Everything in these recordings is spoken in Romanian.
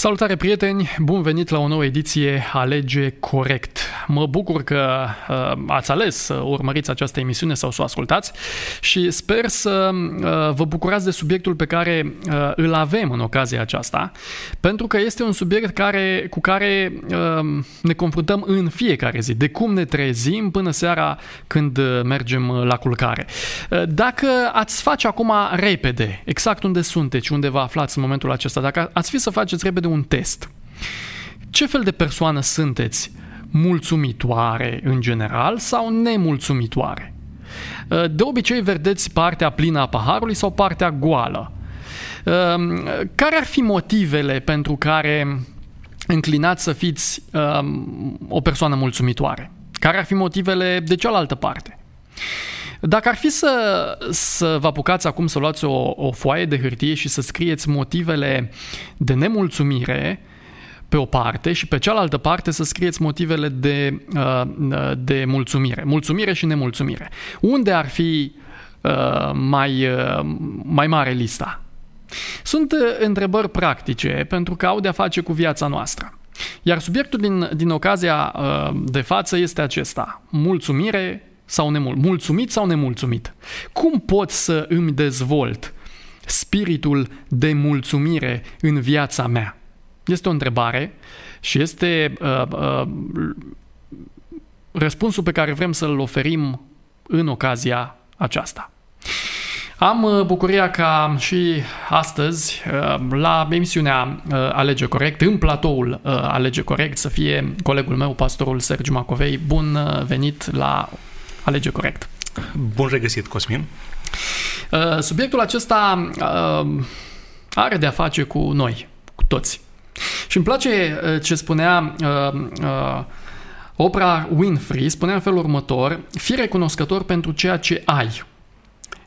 Salutare prieteni, bun venit la o nouă ediție Alege Corect. Mă bucur că uh, ați ales să urmăriți această emisiune sau să o ascultați și sper să uh, vă bucurați de subiectul pe care uh, îl avem în ocazia aceasta, pentru că este un subiect care, cu care uh, ne confruntăm în fiecare zi, de cum ne trezim până seara când mergem la culcare. Uh, dacă ați face acum repede, exact unde sunteți, unde vă aflați în momentul acesta, dacă ați fi să faceți repede un test. Ce fel de persoană sunteți? Mulțumitoare în general sau nemulțumitoare? De obicei vedeți partea plină a paharului sau partea goală. Care ar fi motivele pentru care înclinați să fiți o persoană mulțumitoare? Care ar fi motivele de cealaltă parte? Dacă ar fi să, să vă apucați acum să luați o, o foaie de hârtie și să scrieți motivele de nemulțumire pe o parte și pe cealaltă parte să scrieți motivele de, uh, de mulțumire. Mulțumire și nemulțumire. Unde ar fi uh, mai, uh, mai mare lista? Sunt întrebări practice pentru că au de-a face cu viața noastră. Iar subiectul din, din ocazia de față este acesta. Mulțumire sau nemul- mulțumit sau nemulțumit? Cum pot să îmi dezvolt spiritul de mulțumire în viața mea? Este o întrebare și este uh, uh, răspunsul pe care vrem să-l oferim în ocazia aceasta. Am uh, bucuria ca și astăzi uh, la emisiunea uh, Alege Corect, în platoul Alege Corect, să fie colegul meu, pastorul Sergiu Macovei. Bun venit la alege corect. Bun regăsit, Cosmin. Uh, subiectul acesta uh, are de-a face cu noi, cu toți. Și îmi place uh, ce spunea Oprah Winfrey, spunea în felul următor, fii recunoscător pentru ceea ce ai.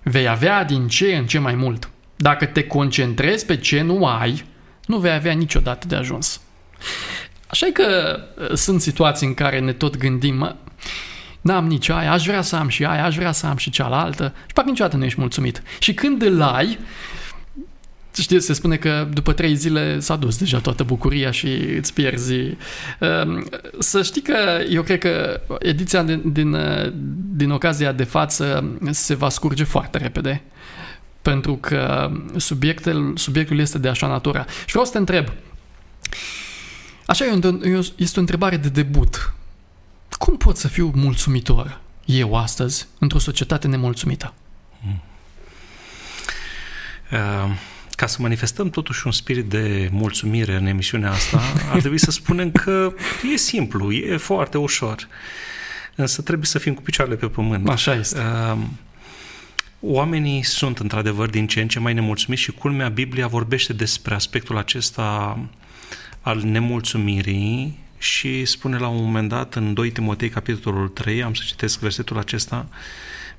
Vei avea din ce în ce mai mult. Dacă te concentrezi pe ce nu ai, nu vei avea niciodată de ajuns. Așa e că sunt situații în care ne tot gândim, n-am nici aia, aș vrea să am și aia, aș vrea să am și cealaltă și parcă niciodată nu ești mulțumit. Și când îl ai, știi, se spune că după trei zile s-a dus deja toată bucuria și îți pierzi. Ehm, să știi că eu cred că ediția din, din, din ocazia de față se va scurge foarte repede pentru că subiectul, subiectul este de așa natură. Și vreau să te întreb, așa este o întrebare de debut cum pot să fiu mulțumitor eu astăzi într-o societate nemulțumită? Hmm. Uh, ca să manifestăm totuși un spirit de mulțumire în emisiunea asta, ar trebui să spunem că e simplu, e foarte ușor. Însă trebuie să fim cu picioarele pe pământ. Așa este. Uh, oamenii sunt într-adevăr din ce în ce mai nemulțumiți și culmea Biblia vorbește despre aspectul acesta al nemulțumirii și spune la un moment dat în 2 Timotei capitolul 3, am să citesc versetul acesta,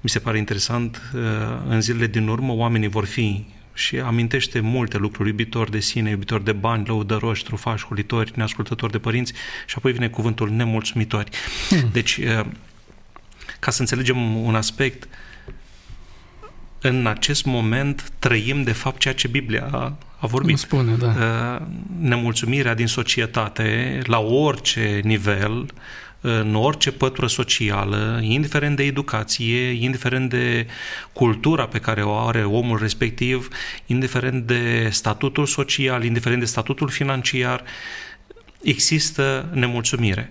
mi se pare interesant, uh, în zilele din urmă oamenii vor fi și amintește multe lucruri, iubitori de sine, iubitori de bani, lăudăroși, trufași, hulitori, neascultători de părinți și apoi vine cuvântul nemulțumitori. Hmm. Deci, uh, ca să înțelegem un aspect, în acest moment trăim de fapt ceea ce Biblia a vorbit. spune, da. Uh, nemulțumirea din societate, la orice nivel, în orice pătură socială, indiferent de educație, indiferent de cultura pe care o are omul respectiv, indiferent de statutul social, indiferent de statutul financiar, există nemulțumire.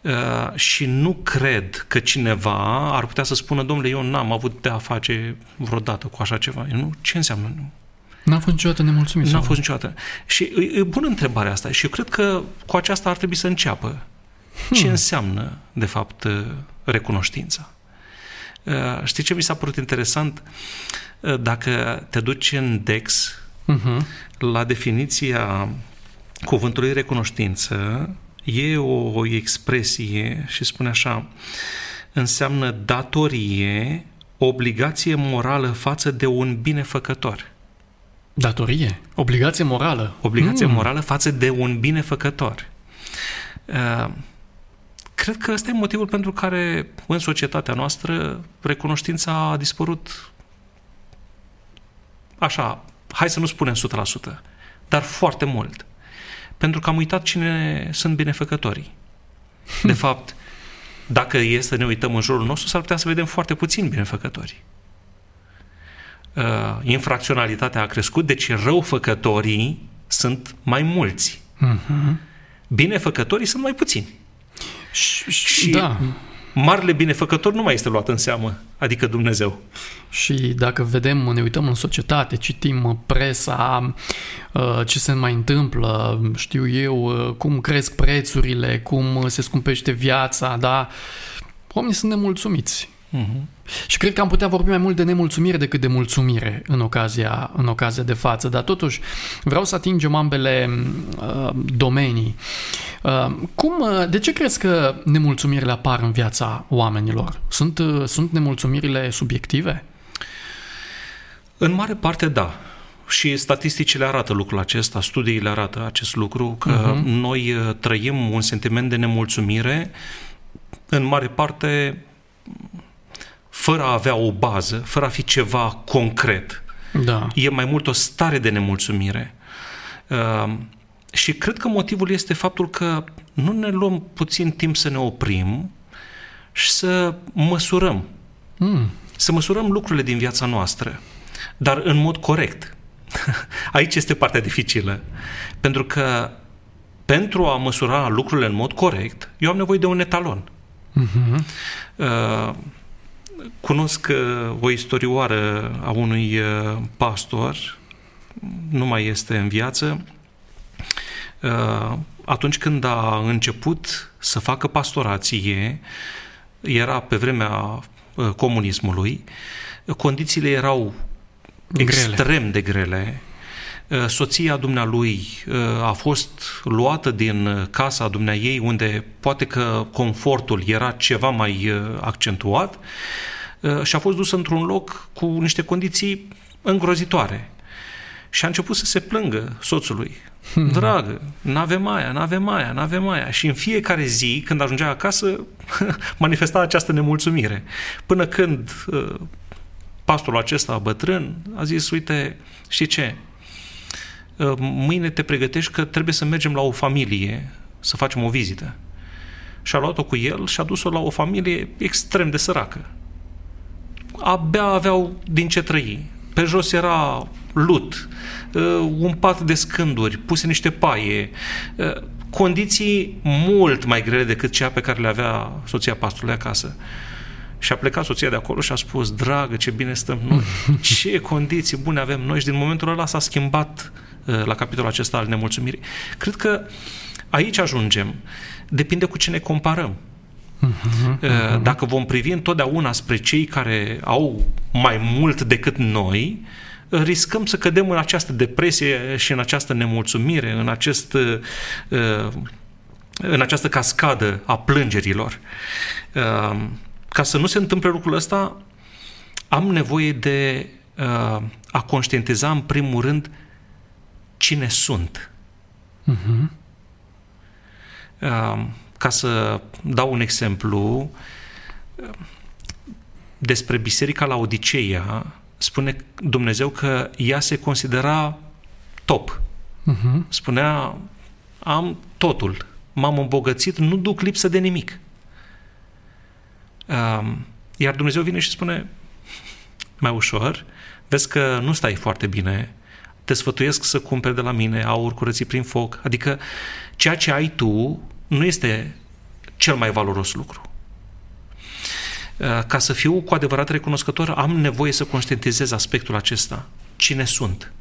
Uh, și nu cred că cineva ar putea să spună, domnule, eu n-am avut de a face vreodată cu așa ceva. Nu? Ce înseamnă? Nu? N-a fost niciodată nemulțumit? N-a fost niciodată. Și e, e bună întrebarea asta și eu cred că cu aceasta ar trebui să înceapă. Hmm. Ce înseamnă, de fapt, recunoștința? Uh, știi ce mi s-a părut interesant? Uh, dacă te duci în Dex, uh-huh. la definiția cuvântului recunoștință, e o, o expresie și spune așa, înseamnă datorie, obligație morală față de un binefăcător. Datorie? Obligație morală? Obligație mm. morală față de un binefăcător. Uh, cred că ăsta e motivul pentru care în societatea noastră recunoștința a dispărut așa, hai să nu spunem 100%, dar foarte mult. pentru că am uitat cine sunt binefăcătorii. De fapt, dacă e să ne uităm în jurul nostru, s-ar putea să vedem foarte puțini binefăcători. Uh, infracționalitatea a crescut, deci răufăcătorii sunt mai mulți. Uh-huh. Binefăcătorii sunt mai puțini. Și, și da. marele binefăcător nu mai este luat în seamă, adică Dumnezeu. Și dacă vedem, ne uităm în societate, citim presa, uh, ce se mai întâmplă, știu eu, uh, cum cresc prețurile, cum se scumpește viața, da, oamenii sunt nemulțumiți. Uh-huh. Și cred că am putea vorbi mai mult de nemulțumire decât de mulțumire în ocazia, în ocazia de față, dar totuși vreau să atingem ambele uh, domenii. Uh, cum, uh, de ce crezi că nemulțumirile apar în viața oamenilor? Sunt, uh, sunt nemulțumirile subiective? În mare parte da. Și statisticile arată lucrul acesta, studiile arată acest lucru, că uh-huh. noi uh, trăim un sentiment de nemulțumire în mare parte fără a avea o bază, fără a fi ceva concret. Da. E mai mult o stare de nemulțumire. Uh, și cred că motivul este faptul că nu ne luăm puțin timp să ne oprim și să măsurăm. Mm. Să măsurăm lucrurile din viața noastră, dar în mod corect. Aici este partea dificilă. Pentru că pentru a măsura lucrurile în mod corect, eu am nevoie de un etalon. Mm-hmm. Uh, cunosc uh, o istorioară a unui uh, pastor, nu mai este în viață, uh, atunci când a început să facă pastorație, era pe vremea comunismului, condițiile erau grele. extrem de grele. Soția dumnealui a fost luată din casa dumneaei unde poate că confortul era ceva mai accentuat Uh, și a fost dus într-un loc cu niște condiții îngrozitoare. Și a început să se plângă soțului. Hmm. Dragă, n-avem aia, n-avem aia, n-avem aia. Și în fiecare zi, când ajungea acasă, manifesta această nemulțumire. Până când uh, pastorul acesta bătrân a zis, uite, știi ce, uh, mâine te pregătești că trebuie să mergem la o familie să facem o vizită. Și a luat-o cu el și a dus-o la o familie extrem de săracă abia aveau din ce trăi. Pe jos era lut, uh, un pat de scânduri, puse niște paie, uh, condiții mult mai grele decât cea pe care le avea soția pastorului acasă. Și a plecat soția de acolo și a spus, dragă, ce bine stăm noi, ce condiții bune avem noi și din momentul ăla s-a schimbat uh, la capitolul acesta al nemulțumirii. Cred că aici ajungem. Depinde cu ce ne comparăm. Uh-huh, uh-huh. Dacă vom privi întotdeauna spre cei care au mai mult decât noi, uh, riscăm să cădem în această depresie și în această nemulțumire, în acest uh, în această cascadă a plângerilor. Ca să nu se întâmple lucrul ăsta, am nevoie de a conștientiza în primul rând cine sunt. Uh-huh. Ca să dau un exemplu, despre Biserica la Odiceea, spune Dumnezeu că ea se considera top. Uh-huh. Spunea, am totul, m-am îmbogățit, nu duc lipsă de nimic. Iar Dumnezeu vine și spune, mai ușor, vezi că nu stai foarte bine, te sfătuiesc să cumperi de la mine aur curățit prin foc, adică ceea ce ai tu nu este cel mai valoros lucru. Uh, ca să fiu cu adevărat recunoscător, am nevoie să conștientizez aspectul acesta. Cine sunt?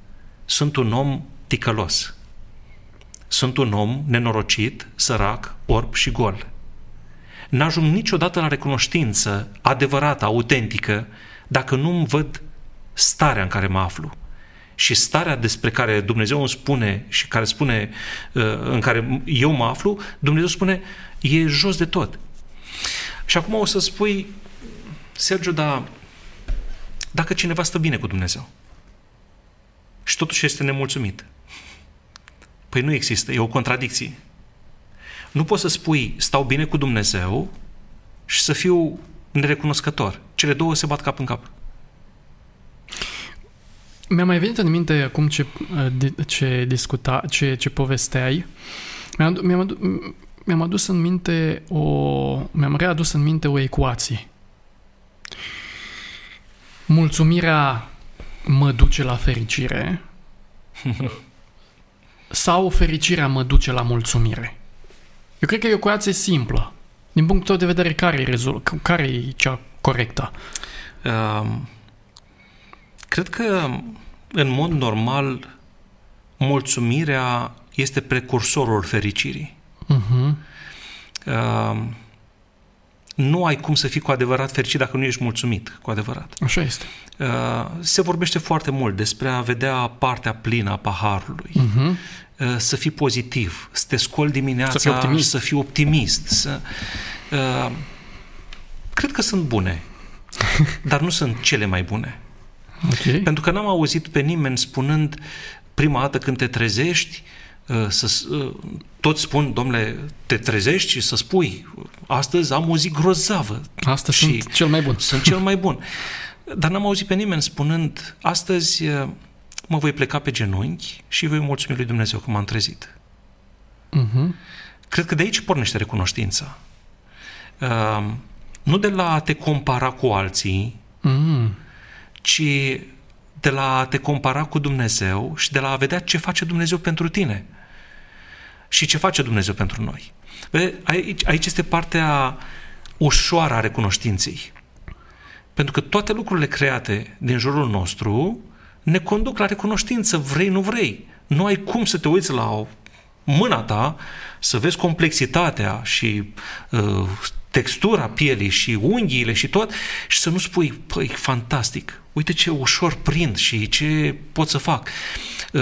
Sunt un om ticălos. Sunt un om nenorocit, sărac, orb și gol. N-ajung niciodată la recunoștință adevărată, autentică, dacă nu îmi văd starea în care mă aflu și starea despre care Dumnezeu îmi spune și care spune uh, în care eu mă aflu, Dumnezeu spune e jos de tot. Și acum o să spui, Sergiu, dar dacă cineva stă bine cu Dumnezeu și totuși este nemulțumit, păi nu există, e o contradicție. Nu poți să spui stau bine cu Dumnezeu și să fiu nerecunoscător. Cele două se bat cap în cap. Mi-a mai venit în minte acum ce, ce discuta, ce, ce povesteai. Mi-am, mi-am, adus, mi-am adus în minte o... Mi-am readus în minte o ecuație. Mulțumirea mă duce la fericire sau fericirea mă duce la mulțumire. Eu cred că e o ecuație simplă. Din punctul tău de vedere, care e, rezol- care e cea corectă? Uh, cred că, în mod normal, mulțumirea este precursorul fericirii. Uh-huh. Uh, nu ai cum să fii cu adevărat fericit dacă nu ești mulțumit cu adevărat. Așa este. Uh, se vorbește foarte mult despre a vedea partea plină a paharului. Uh-huh. Uh, să fii pozitiv, să te scoli dimineața, să fii optimist. Să fii optimist să, uh, cred că sunt bune, dar nu sunt cele mai bune. Okay. Pentru că n-am auzit pe nimeni spunând prima dată când te trezești, uh, să, uh, toți spun, domnule, te trezești și să spui, astăzi am o zi grozavă. Astăzi și sunt cel mai bun. Sunt cel mai bun. Dar n-am auzit pe nimeni spunând, astăzi uh, mă voi pleca pe genunchi și voi mulțumi lui Dumnezeu că m-am trezit. Uh-huh. Cred că de aici pornește recunoștința. Uh, nu de la a te compara cu alții, uh-huh. Ci de la a te compara cu Dumnezeu și de la a vedea ce face Dumnezeu pentru tine și ce face Dumnezeu pentru noi. Aici, aici este partea ușoară a recunoștinței. Pentru că toate lucrurile create din jurul nostru ne conduc la recunoștință, vrei, nu vrei. Nu ai cum să te uiți la mâna ta, să vezi complexitatea și uh, textura pielii și unghiile și tot și să nu spui, păi, fantastic, uite ce ușor prind și ce pot să fac. Uh,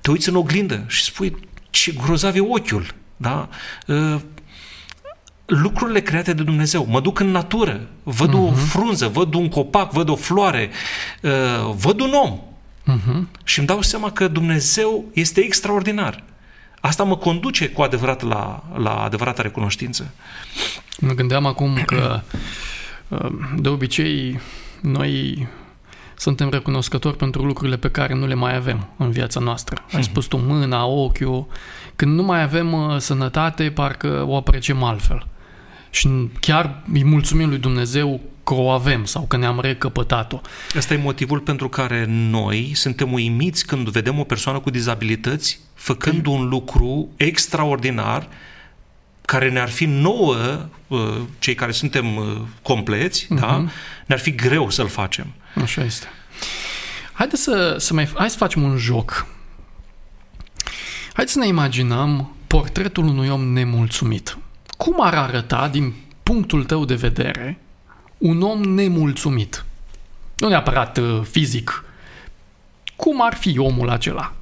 te uiți în oglindă și spui, ce grozav e ochiul, da? Uh, lucrurile create de Dumnezeu. Mă duc în natură, văd uh-huh. o mhm. frunză, văd un copac, văd o floare, uh, văd un om. Uh-huh. Și îmi dau seama că Dumnezeu este extraordinar. Asta mă conduce cu adevărat la, la adevărata recunoștință. Mă gândeam acum că uh, de obicei noi suntem recunoscători pentru lucrurile pe care nu le mai avem în viața noastră. Ai mhm. spus tu mâna, ochiul. Când nu mai avem uh, sănătate, parcă o apreciem altfel. Și chiar îi mulțumim lui Dumnezeu că o avem sau că ne-am recăpătat-o. Asta e motivul pentru care noi suntem uimiți când vedem o persoană cu dizabilități făcând păi- un lucru extraordinar care ne-ar fi nouă, uh, cei care suntem uh, compleți, uh-huh. da? ne-ar fi greu să-l facem. Așa este. Haideți să, să mai, hai să facem un joc. Haideți să ne imaginăm portretul unui om nemulțumit. Cum ar arăta, din punctul tău de vedere, un om nemulțumit? Nu neapărat uh, fizic. Cum ar fi omul acela?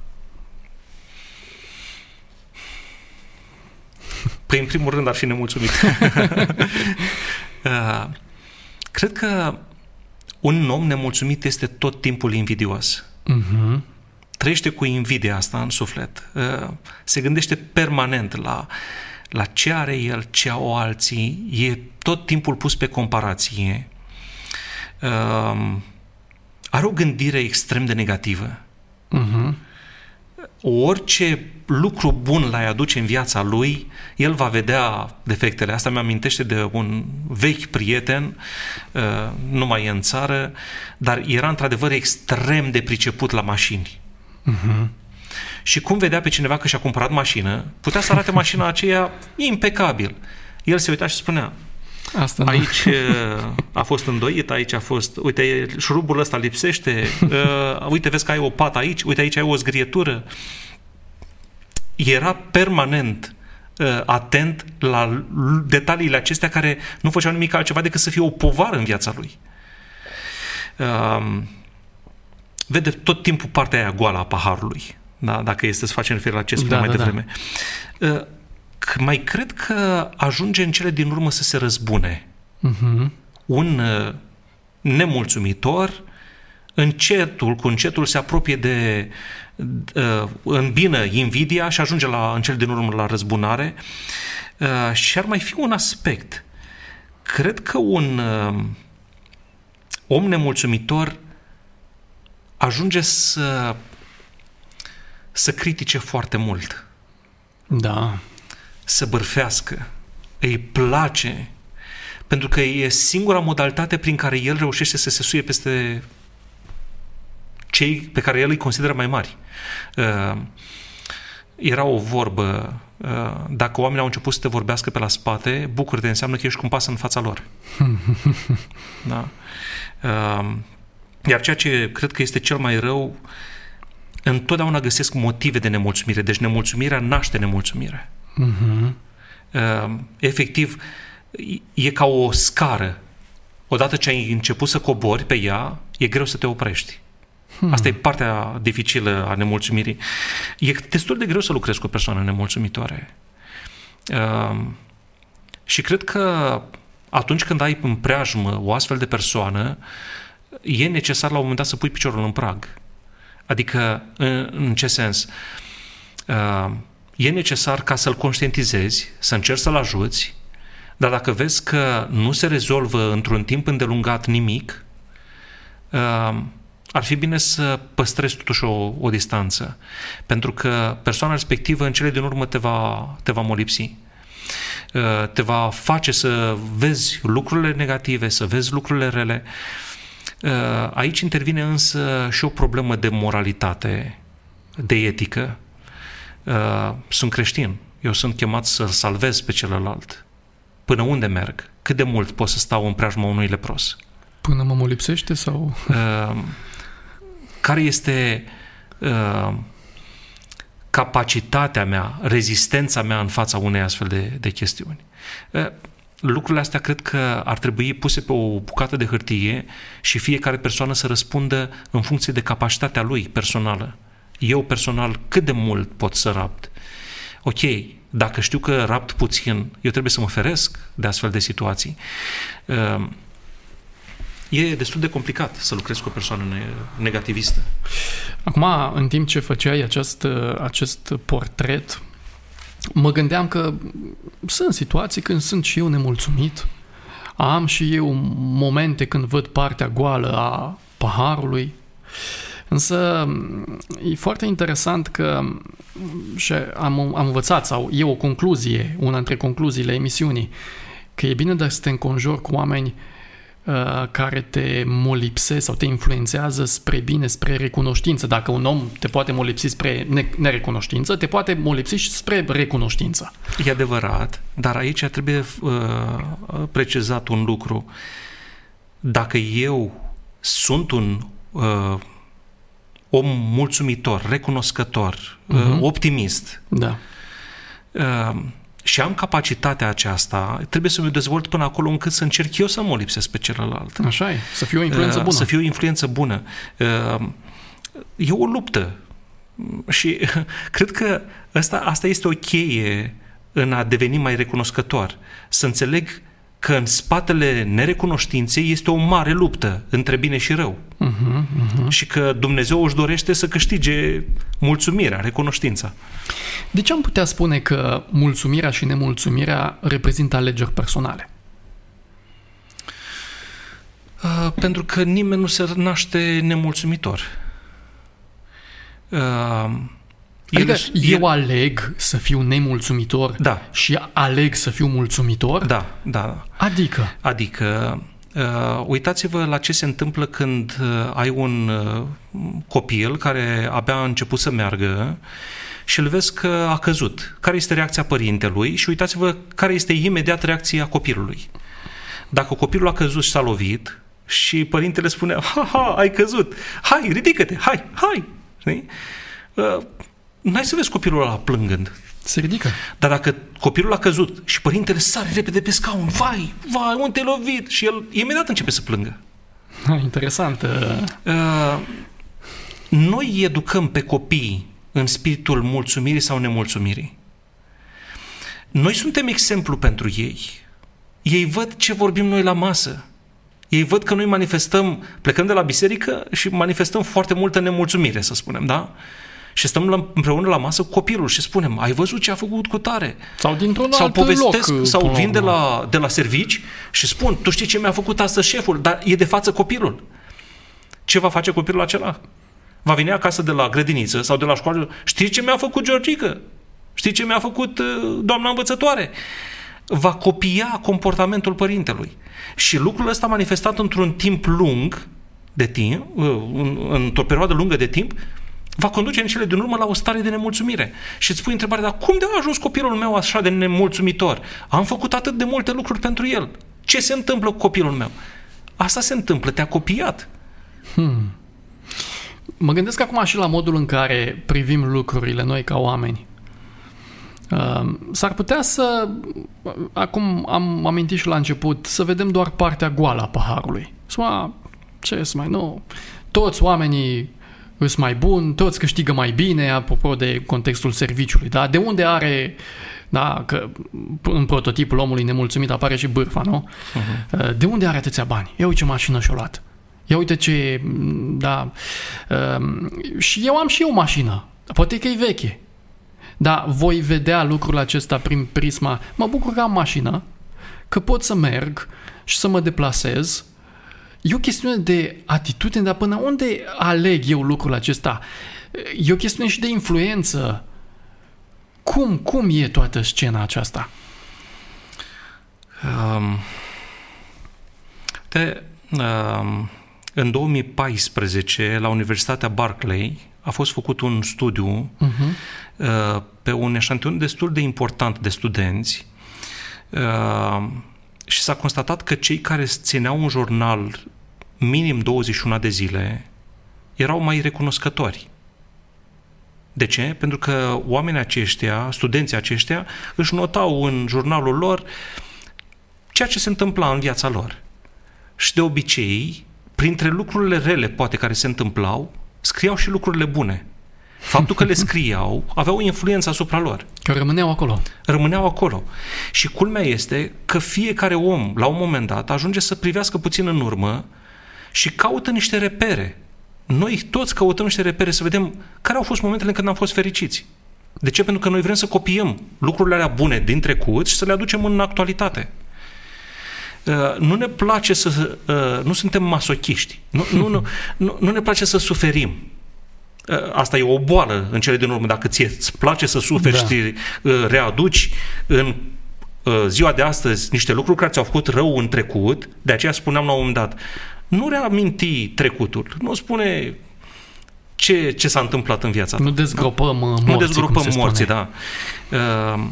Păi, în primul rând, ar fi nemulțumit. uh, cred că un om nemulțumit este tot timpul invidios. Uh-huh. Trăiește cu invidia asta în suflet. Uh, se gândește permanent la, la ce are el, ce au alții. E tot timpul pus pe comparație. Uh, are o gândire extrem de negativă. Uh-huh orice lucru bun l-ai aduce în viața lui, el va vedea defectele. Asta mi-amintește de un vechi prieten, uh, nu mai e în țară, dar era într-adevăr extrem de priceput la mașini. Uh-huh. Și cum vedea pe cineva că și-a cumpărat mașină, putea să arate mașina aceea impecabil. El se uita și spunea, Asta aici nu. Uh, a fost îndoit, aici a fost, uite, șurubul ăsta lipsește, uh, uite, vezi că ai o pată aici, uite, aici ai o zgrietură. Era permanent uh, atent la detaliile acestea care nu făceau nimic altceva decât să fie o povară în viața lui. Uh, vede tot timpul partea aia goală a paharului, da? dacă este să facem referire la ce spuneam da, mai da, devreme. Da. Uh, mai cred că ajunge în cele din urmă să se răzbune. Uh-huh. Un uh, nemulțumitor, încetul cu încetul se apropie de uh, îmbină invidia și ajunge la, în cel din urmă la răzbunare. Uh, și ar mai fi un aspect. Cred că un uh, om nemulțumitor ajunge să, să critique foarte mult, Da. să bârfească, îi place, pentru că e singura modalitate prin care el reușește să se suie peste cei pe care el îi consideră mai mari. Uh, era o vorbă, uh, dacă oamenii au început să te vorbească pe la spate, bucură-te, înseamnă că ești cu un pas în fața lor. da. Uh, iar ceea ce cred că este cel mai rău, întotdeauna găsesc motive de nemulțumire. Deci nemulțumirea naște nemulțumire. Mhm. Uh, efectiv, e ca o scară. Odată ce ai început să cobori pe ea, e greu să te oprești. Asta e partea dificilă a nemulțumirii. E destul de greu să lucrezi cu o persoană nemulțumitoare. Uh, și cred că atunci când ai în preajmă o astfel de persoană, e necesar la un moment dat să pui piciorul în prag. Adică, în, în ce sens? Uh, e necesar ca să-l conștientizezi, să încerci să-l ajuți, dar dacă vezi că nu se rezolvă într-un timp îndelungat nimic, uh, ar fi bine să păstrezi totuși o, o distanță. Pentru că persoana respectivă în cele din urmă te va, te va molipsi. Uh, Te va face să vezi lucrurile negative, să vezi lucrurile rele. Uh, Aici intervine însă și o problemă de moralitate, de etică. Uh, Sunt creștin. Eu sunt chemat să-l salvez pe celălalt. Până unde merg? Cât de mult pot să stau în preajma unui lepros? Până mă molipsește sau... Uh, care este uh, capacitatea mea, rezistența mea în fața unei astfel de, de chestiuni. Uh, lucrurile astea cred că ar trebui puse pe o bucată de hârtie și fiecare persoană să răspundă în funcție de capacitatea lui personală. Eu personal cât de mult pot să rapt? Ok, dacă știu că rapt puțin, eu trebuie să mă feresc de astfel de situații. Uh, e destul de complicat să lucrezi cu o persoană negativistă. Acum, în timp ce făceai acest, acest portret, mă gândeam că sunt situații când sunt și eu nemulțumit. Am și eu momente când văd partea goală a paharului. Însă e foarte interesant că și am, am învățat, sau e o concluzie, una dintre concluziile emisiunii, că e bine de să te înconjori cu oameni uh, care te molipsesc sau te influențează spre bine, spre recunoștință. Dacă un om te poate molipsi spre ne- nerecunoștință, te poate molipsi și spre recunoștință. E adevărat, dar aici trebuie uh, precizat un lucru. Dacă eu sunt un uh, om mulțumitor, recunoscător, uh, Mhm. optimist Da. uh, și am capacitatea aceasta, trebuie să mi dezvolt până acolo încât să încerc eu să mă lipsesc pe celălalt. Așa e, să fie o influență Uh, bună. Să fie o influență bună. Uh, E o luptă. Și cred că asta, asta este o cheie în a deveni mai recunoscător. Să înțeleg că în spatele nerecunoștinței este o mare luptă între bine și rău. Uh-huh, uh-huh. Și că Dumnezeu își dorește să câștige mulțumirea, recunoștința. De ce am putea spune că mulțumirea și nemulțumirea reprezintă alegeri personale? Uh, pentru că nimeni nu se naște nemulțumitor. Uh, Adică el- eu aleg să fiu nemulțumitor Da, și aleg să fiu mulțumitor? da, da. Adică, Adică, uh, uitați-vă la ce se întâmplă când uh, ai un uh, copil care abia a început să meargă și îl vezi că a căzut. Care este reacția părintelui și uitați-vă care este imediat reacția copilului. Dacă copilul a căzut și s-a lovit și părintele spune, ha, ha, ai căzut, hai, ridică-te, hai, hai. Știi? Uh, n-ai să vezi copilul ăla plângând. se ridică. Dar dacă copilul a căzut și părintele sare repede pe scaun, vai, vai, unde te-ai lovit? Și el imediat începe să plângă. Ha, Interesant. uh, Uh, noi educăm pe copii în spiritul mulțumirii sau nemulțumirii. Noi suntem exemplu pentru ei. Ei văd ce vorbim noi la masă. Ei văd că noi manifestăm, plecăm de la biserică și manifestăm foarte multă nemulțumire, să spunem, da? Și stăm la, împreună la masă cu copilul și spunem, ai văzut ce a făcut cu tare? Sau dintr-un sau alt povestesc, loc. uh, sau până vin de urmă. la, de la servici și spun, tu știi ce mi-a făcut astăzi șeful, dar e de față copilul. Ce va face copilul acela? Va veni acasă de la grădiniță sau de la școală, știi ce mi-a făcut Georgică? Știi ce mi-a făcut uh, doamna învățătoare? Va copia comportamentul părintelui. Și lucrul ăsta manifestat într-un timp lung de timp, uh, într-o perioadă lungă de timp, va conduce în cele din urmă la o stare de nemulțumire. Și îți pui întrebarea, dar cum de a ajuns copilul meu așa de nemulțumitor? Am făcut atât de multe lucruri pentru el. Ce se întâmplă cu copilul meu? Asta se întâmplă, te-a copiat. Hmm. Mă gândesc acum și la modul în care privim lucrurile noi ca oameni. Uh, s-ar putea să, acum am amintit și la început, să vedem doar partea goală a paharului. Suma, ce să mai, nu, toți oamenii sunt mai buni, toți câștigă mai bine, apropo de contextul serviciului, da? De unde are, da, că în prototipul omului nemulțumit apare și bârfa, nu? Uh-huh. De unde are atâția bani? Ia uite ce mașină și-o luat. Ia uite ce, da, uh, și eu am și eu o mașină, poate că e veche, dar voi vedea lucrul acesta prin prisma, mă bucur că am mașină, că pot să merg și să mă deplasez, E o chestiune de atitudine, dar până unde aleg eu lucrul acesta? E o chestiune și de influență. Cum, cum e toată scena aceasta? Um, te, um, în 2014, la Universitatea Berkeley, a fost făcut un studiu uh-huh. uh, pe un eșantion destul de important de studenți uh, și s-a constatat că cei care țineau un jurnal minim 21 de zile erau mai recunoscători. De ce? Pentru că oamenii aceștia, studenții aceștia, își notau în jurnalul lor ceea ce se întâmpla în viața lor. Și de obicei, printre lucrurile rele, poate, care se întâmplau, scriau și lucrurile bune. Faptul că le scriau avea o influență asupra lor. Că rămâneau acolo. Rămâneau acolo. Și culmea este că fiecare om, la un moment dat, ajunge să privească puțin în urmă și caută niște repere. Noi toți căutăm niște repere să vedem care au fost momentele în când am fost fericiți. De ce? Pentru că noi vrem să copiem lucrurile alea bune din trecut și să le aducem în actualitate. Uh, nu ne place să... Uh, nu suntem masochiști. Nu, nu, nu, nu, nu ne place să suferim. Uh, asta e o boală în cele din urmă. Dacă ție îți place să suferi da. și readuci în ziua de astăzi niște lucruri care ți-au făcut rău în trecut, de aceea spuneam la un moment dat, nu reaminti trecutul, nu spune ce, ce s-a întâmplat în viața ta. Nu dezgropăm da? morții, Nu dezgropăm morții, da. Uh,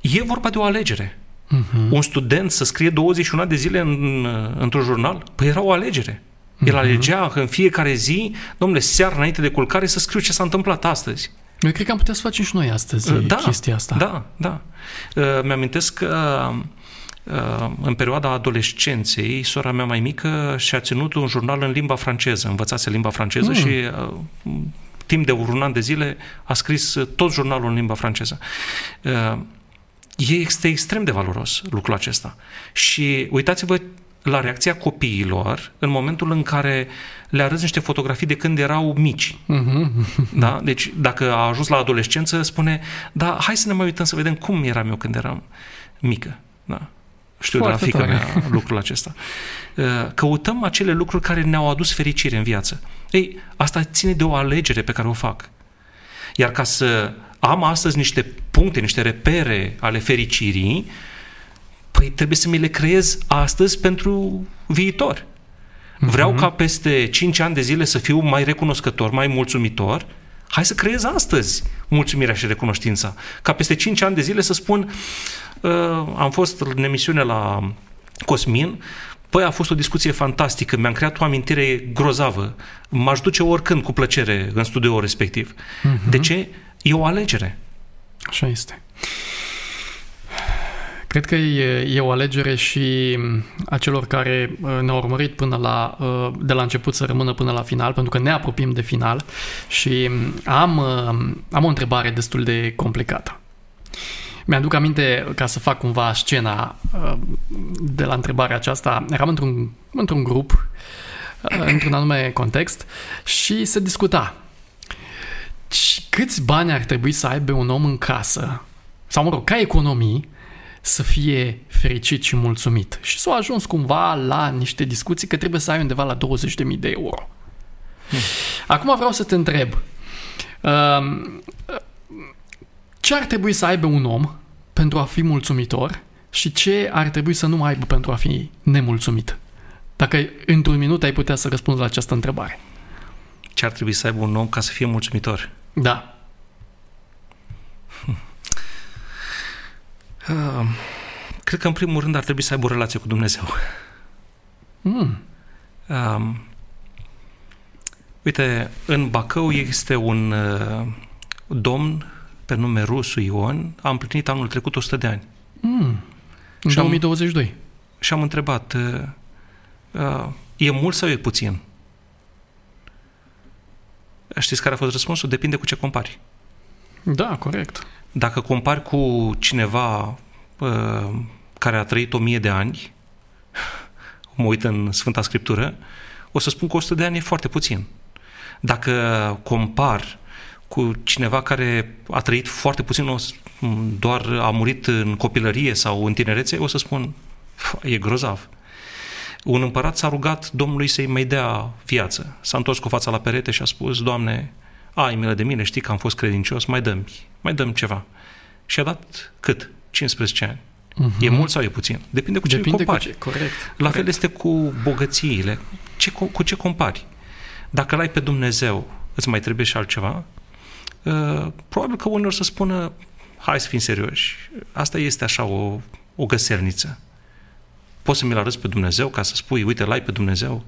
e vorba de o alegere. Uh-huh. Un student să scrie 21 de zile în, într-un jurnal? Păi era o alegere. El uh-huh. alegea că în fiecare zi, domnule, seara înainte de culcare să scriu ce s-a întâmplat astăzi. Eu cred că am putea să facem și noi astăzi uh, da, chestia asta. Da, da. Uh, mi-amintesc că uh, Uh, în perioada adolescenței, sora mea mai mică și-a ținut un jurnal în limba franceză, învățase limba franceză mm. și uh, timp de un an de zile a scris tot jurnalul în limba franceză. Uh, este extrem de valoros lucrul acesta. Și uitați-vă la reacția copiilor în momentul în care le arăți niște fotografii de când erau mici. Uh-huh. Da? Deci dacă a ajuns la adolescență, spune, da, hai să ne mai uităm să vedem cum eram eu când eram mică. Da? Știu Foarte de la fică mea lucrul acesta. Uh, căutăm acele lucruri care ne-au adus fericire în viață. Ei, asta ține de o alegere pe care o fac. Iar ca să am astăzi niște puncte, niște repere ale fericirii, păi trebuie să mi le creez astăzi pentru viitor. Vreau uh-huh. ca peste 5 ani de zile să fiu mai recunoscător, mai mulțumitor, hai să creez astăzi mulțumirea și recunoștința. Ca peste 5 ani de zile să spun, uh, am fost în emisiune la Cosmin, Păi a fost o discuție fantastică, mi-am creat o amintire grozavă. M-aș duce oricând cu plăcere în studioul respectiv. Uh-huh. De ce? E o alegere. Așa este. Cred că e, e o alegere și a celor care uh, ne-au urmărit până la, uh, de la început să rămână până la final, pentru că ne apropiem de final și am, uh, am o întrebare destul de complicată. Mi-aduc aminte, ca să fac cumva scena de la întrebarea aceasta, eram într-un, într-un grup, într-un anume context și se discuta câți bani ar trebui să aibă un om în casă, sau mă rog, ca economii, să fie fericit și mulțumit. Și s-a ajuns cumva la niște discuții că trebuie să ai undeva la 20.000 de euro. Acum vreau să te întreb. Um, ce ar trebui să aibă un om pentru a fi mulțumitor și ce ar trebui să nu aibă pentru a fi nemulțumit? Dacă într-un minut ai putea să răspunzi la această întrebare. Ce ar trebui să aibă un om ca să fie mulțumitor? Da. Cred că în primul rând ar trebui să aibă o relație cu Dumnezeu. Mm. Uh, uite, în Bacău este un uh, domn pe nume Rusu Ion, a împlinit anul trecut 100 de ani. Mm. În Și am- 2022. Și am întrebat, uh, uh, e mult sau e puțin? Știți care a fost răspunsul? Depinde cu ce compari. Da, corect. Dacă compari cu cineva uh, care a trăit o mie de ani, mă uit în Sfânta Scriptură, o să spun că 100 de ani e foarte puțin. Dacă compar cu cineva care a trăit foarte puțin, o să- doar a murit în copilărie sau în tinerețe, o să spun, "F- e grozav. Un împărat s-a rugat Domnului să-i mai dea viață. S-a întors cu fața la perete și a spus, Doamne, ai milă de mine, știi că am fost credincios, mai dăm mai dăm ceva. Și a dat cât? 15 ani. Mhm. E mult sau e puțin? Depinde cu ce Depinde cu compari. ce, corect. La fel corect. este cu bogățiile. Ce, cu ce compari? Dacă l-ai pe Dumnezeu, îți mai trebuie și altceva? Uh, probabil că unii or să spună, hai să fim serioși, asta este așa o, o găserniță. Poți să mi-l arăți pe Dumnezeu ca să spui, uite, l-ai pe Dumnezeu?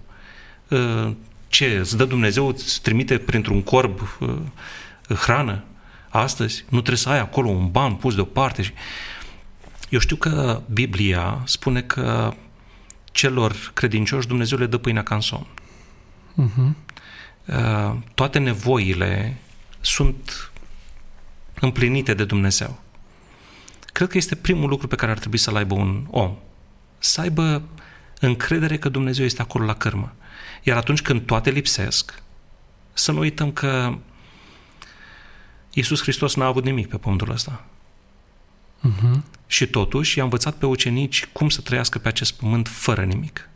Uh, ce, îți dă Dumnezeu, îți trimite printr-un corb uh, hrană astăzi? Nu trebuie să ai acolo un ban pus deoparte și... Eu știu că Biblia spune că celor credincioși Dumnezeu le dă pâinea ca în somn. Mhm. Uh, Toate nevoile sunt împlinite de Dumnezeu. Cred că este primul lucru pe care ar trebui să-l aibă un om. Să aibă încredere că Dumnezeu este acolo la cărmă. Iar atunci când toate lipsesc, să nu uităm că Iisus Hristos n-a avut nimic pe pământul ăsta. Mhm. Și totuși i-a învățat pe ucenici cum să trăiască pe acest pământ fără nimic.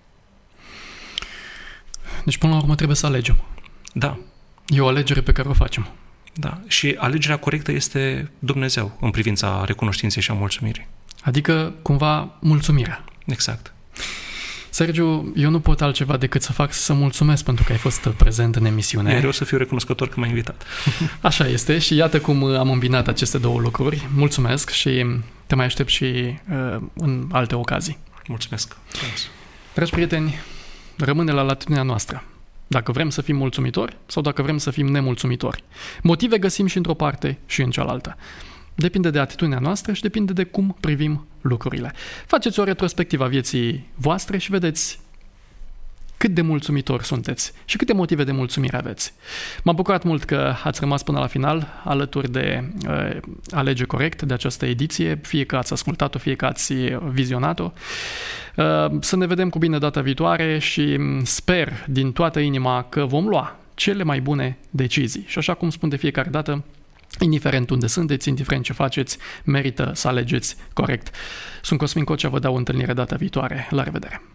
Deci până la urmă trebuie să alegem. Da, E o alegere pe care o facem. da. Și alegerea corectă este Dumnezeu în privința recunoștinței și a mulțumirii. Adică, cumva, mulțumirea. Exact. Sergiu, eu nu pot altceva decât să fac să mulțumesc pentru că ai fost prezent în emisiune. Iar eu să fiu recunoscător că m-ai invitat. Așa este și iată cum am îmbinat aceste două lucruri. Mulțumesc și te mai aștept și uh, în alte ocazii. Mulțumesc. Mulțumesc. Dragi prieteni, rămâne la latitudinea noastră. Dacă vrem să fim mulțumitori sau dacă vrem să fim nemulțumitori. Motive găsim și într-o parte și în cealaltă. Depinde de atitudinea noastră și depinde de cum privim lucrurile. Faceți o retrospectivă a vieții voastre și vedeți cât de mulțumitori sunteți și câte motive de mulțumire aveți. M-am bucurat mult că ați rămas până la final alături de uh, Alege Corect, de această ediție, fie că ați ascultat-o, fie că ați vizionat-o. Uh, să ne vedem cu bine data viitoare și sper din toată inima că vom lua cele mai bune decizii. Și așa cum spun de fiecare dată, indiferent unde sunteți, indiferent ce faceți, merită să alegeți corect. Sunt Cosmin Cocea, vă dau o întâlnire data viitoare. La revedere!